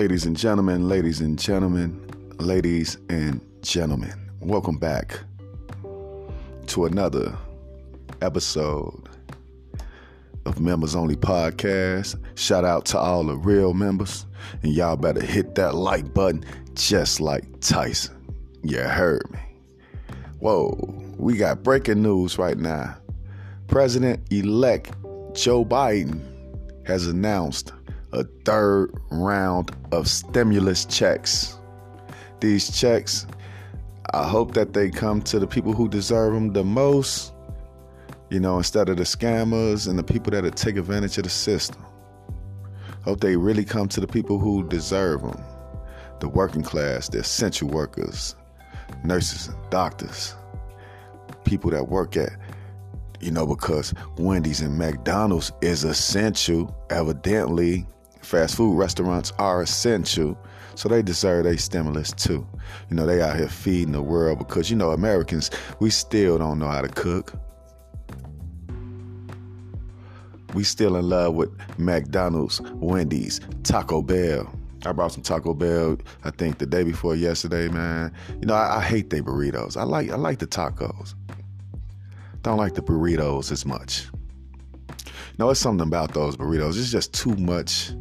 Ladies and gentlemen, ladies and gentlemen, ladies and gentlemen, welcome back to another episode of Members Only Podcast. Shout out to all the real members, and y'all better hit that like button just like Tyson. You heard me. Whoa, we got breaking news right now. President elect Joe Biden has announced a third round of stimulus checks. These checks, I hope that they come to the people who deserve them the most, you know, instead of the scammers and the people that take advantage of the system. Hope they really come to the people who deserve them the working class, the essential workers, nurses doctors, people that work at you know, because Wendy's and McDonald's is essential, evidently, Fast food restaurants are essential, so they deserve a stimulus too. You know, they out here feeding the world because, you know, Americans, we still don't know how to cook. We still in love with McDonald's, Wendy's, Taco Bell. I brought some Taco Bell, I think the day before yesterday, man. You know, I, I hate their burritos. I like I like the tacos. Don't like the burritos as much. No, it's something about those burritos. It's just too much.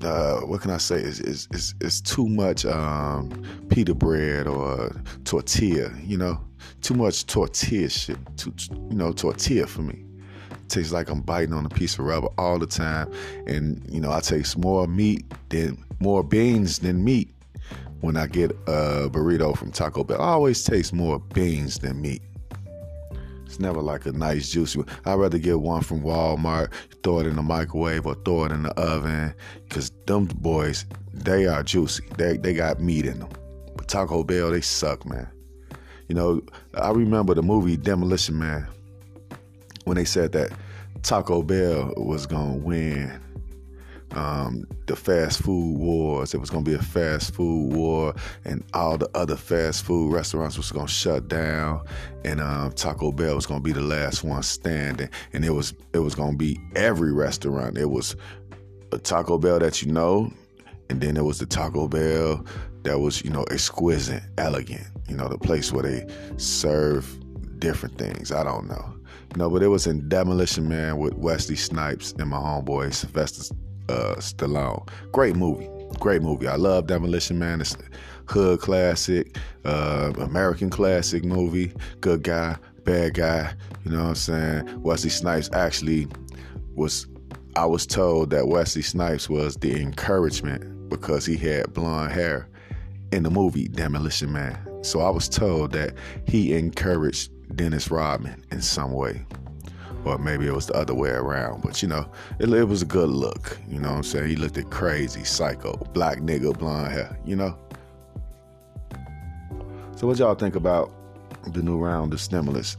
Uh, what can I say? It's, it's, it's, it's too much um, pita bread or tortilla. You know, too much tortilla shit. Too, you know, tortilla for me. It tastes like I'm biting on a piece of rubber all the time, and you know, I taste more meat than more beans than meat when I get a burrito from Taco Bell. I always taste more beans than meat. Never like a nice juicy one. I'd rather get one from Walmart, throw it in the microwave or throw it in the oven. Cause them boys, they are juicy. They they got meat in them. But Taco Bell, they suck, man. You know, I remember the movie Demolition Man when they said that Taco Bell was gonna win um, the fast food wars. It was going to be a fast food war, and all the other fast food restaurants was going to shut down, and um, Taco Bell was going to be the last one standing. And it was it was going to be every restaurant. It was a Taco Bell that you know, and then it was the Taco Bell that was you know exquisite, elegant. You know, the place where they serve different things. I don't know. Know, but it was in Demolition Man with Wesley Snipes and my homeboy Sylvester uh, Stallone. Great movie. Great movie. I love Demolition Man. It's a hood classic, uh, American classic movie. Good guy, bad guy. You know what I'm saying? Wesley Snipes actually was. I was told that Wesley Snipes was the encouragement because he had blonde hair in the movie Demolition Man. So I was told that he encouraged Dennis Rodman in some way or maybe it was the other way around. But you know, it, it was a good look. You know what I'm saying? He looked at crazy, psycho, black nigga, blonde hair. You know. So what y'all think about the new round of stimulus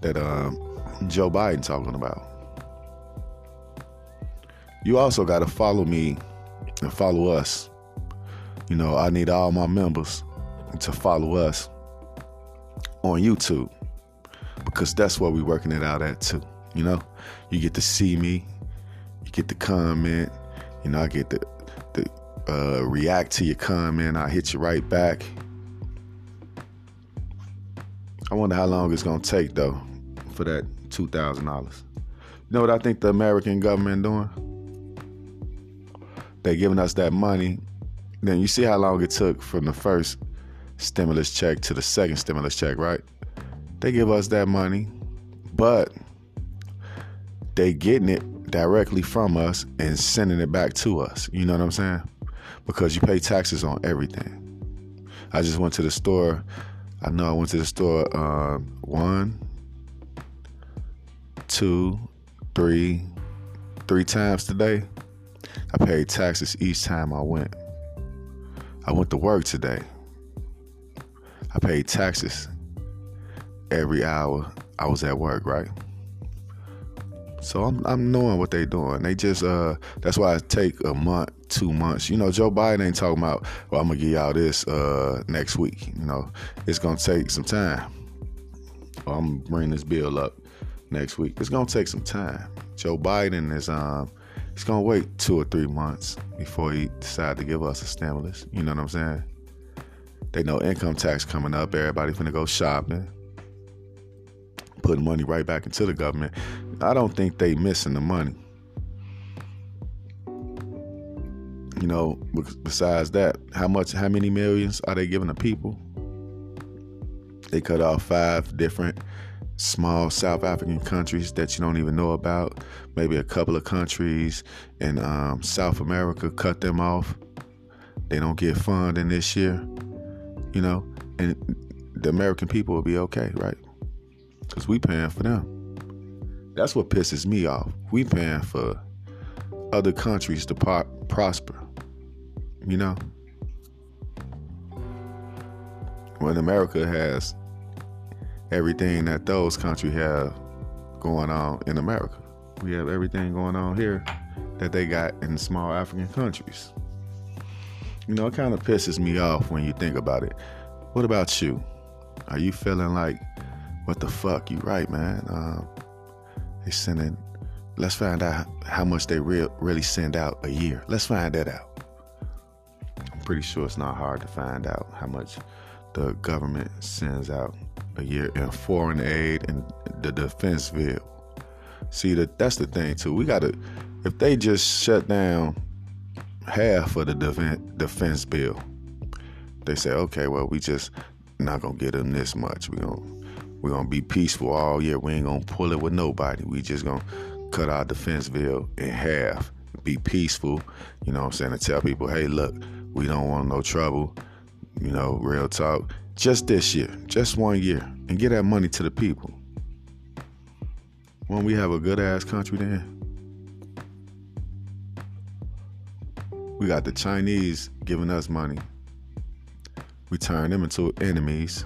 that um, Joe Biden talking about? You also got to follow me and follow us. You know, I need all my members to follow us on YouTube because that's what we're working it out at too. You know, you get to see me, you get to comment. You know, I get to, to uh, react to your comment. I hit you right back. I wonder how long it's gonna take though for that two thousand dollars. You know what I think the American government doing? They giving us that money. Then you see how long it took from the first stimulus check to the second stimulus check, right? They give us that money, but they getting it directly from us and sending it back to us. You know what I'm saying? Because you pay taxes on everything. I just went to the store. I know I went to the store uh, one, two, three, three times today. I paid taxes each time I went. I went to work today. I paid taxes every hour I was at work, right? So I'm I'm knowing what they doing. They just uh that's why I take a month, two months. You know, Joe Biden ain't talking about well, I'm gonna give y'all this uh next week. You know, it's gonna take some time. Well, I'm bringing this bill up next week. It's gonna take some time. Joe Biden is um he's gonna wait two or three months before he decide to give us a stimulus. You know what I'm saying? They know income tax coming up. Everybody finna go shopping, putting money right back into the government. I don't think they missing the money. You know, besides that, how much, how many millions are they giving the people? They cut off five different small South African countries that you don't even know about. Maybe a couple of countries in um, South America cut them off. They don't get funding this year, you know, and the American people will be okay, right? Because we paying for them. That's what pisses me off. We paying for other countries to prosper you know? When America has everything that those countries have going on in America. We have everything going on here that they got in small African countries. You know, it kind of pisses me off when you think about it. What about you? Are you feeling like, what the fuck? You right, man. Um, they sending. Let's find out how much they re- really send out a year. Let's find that out I'm pretty sure it's not hard to find out how much the government sends out a year in foreign aid and the defense bill. See that that's the thing too. We gotta if they just shut down half of the defense bill, they say, okay, well we just not gonna get them this much. We gonna we gonna be peaceful oh, all year. We ain't gonna pull it with nobody. We just gonna cut our defense bill in half. Be peaceful, you know what I'm saying, and tell people, hey, look, we don't want no trouble. You know, real talk. Just this year, just one year, and get that money to the people. When we have a good ass country, then we got the Chinese giving us money. We turn them into enemies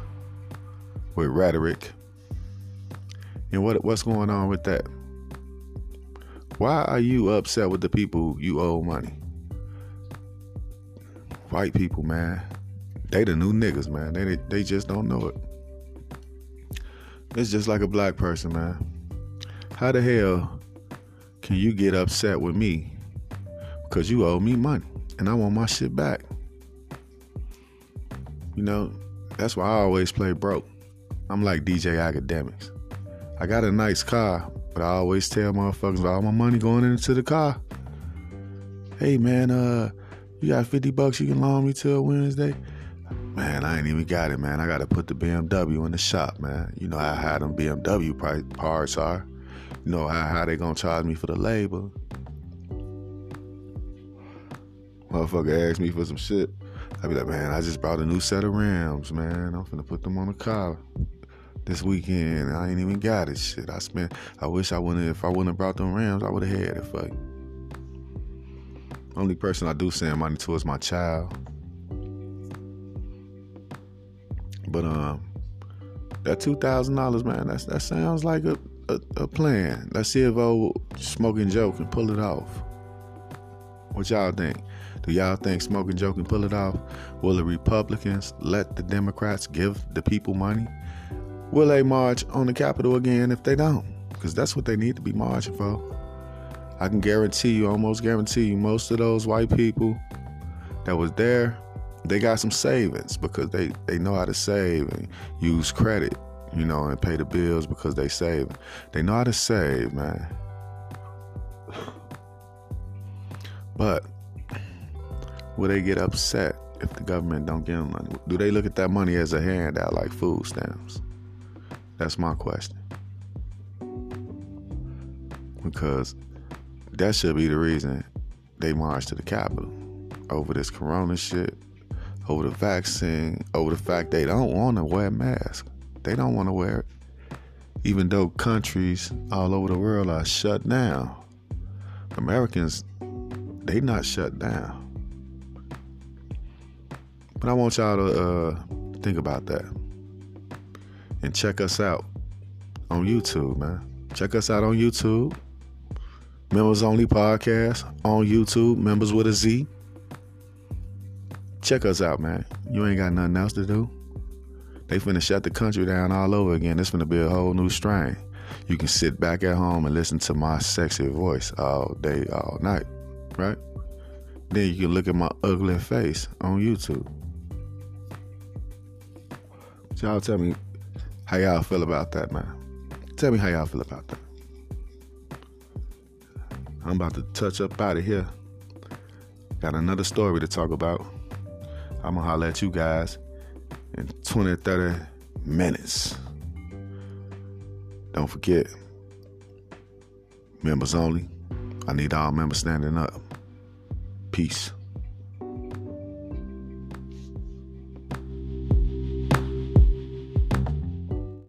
with rhetoric. And what what's going on with that? Why are you upset with the people you owe money? white people, man, they the new niggas, man. They they just don't know it. It's just like a black person, man. How the hell can you get upset with me because you owe me money and I want my shit back? You know, that's why I always play broke. I'm like DJ Akademiks. I got a nice car, but I always tell motherfuckers all my money going into the car. Hey man, uh, you got 50 bucks you can loan me till Wednesday? Man, I ain't even got it, man. I got to put the BMW in the shop, man. You know how high them BMW parts are. You know how high they gonna charge me for the labor. Motherfucker asked me for some shit. I be like, man, I just brought a new set of rims, man. I'm finna put them on the car this weekend. I ain't even got it. Shit, I spent. I wish I wouldn't. If I wouldn't have brought them rims, I would have had it. Fuck. Only person I do send money to is my child. But um, that two thousand dollars, man, that's that sounds like a, a, a plan. Let's see if old smoking Joe can pull it off. What y'all think? Do y'all think smoking Joe can pull it off? Will the Republicans let the Democrats give the people money? Will they march on the Capitol again if they don't? Because that's what they need to be marching for. I can guarantee you, almost guarantee you, most of those white people that was there, they got some savings because they, they know how to save and use credit, you know, and pay the bills because they save. They know how to save, man. But will they get upset if the government don't give them money? Do they look at that money as a handout like food stamps? That's my question. Because that should be the reason they marched to the Capitol over this corona shit, over the vaccine, over the fact they don't want to wear a mask. They don't want to wear it. Even though countries all over the world are shut down, Americans, they not shut down. But I want y'all to uh, think about that and check us out on YouTube, man. Check us out on YouTube. Members Only Podcast on YouTube, Members with a Z. Check us out, man. You ain't got nothing else to do. They finna shut the country down all over again. It's finna be a whole new strain. you can sit back at home and listen to my sexy voice all day, all night, right? Then you can look at my ugly face on YouTube. Y'all tell me how y'all feel about that, man. Tell me how y'all feel about that. I'm about to touch up out of here. Got another story to talk about. I'm gonna holler at you guys in 20, 30 minutes. Don't forget, members only. I need all members standing up. Peace.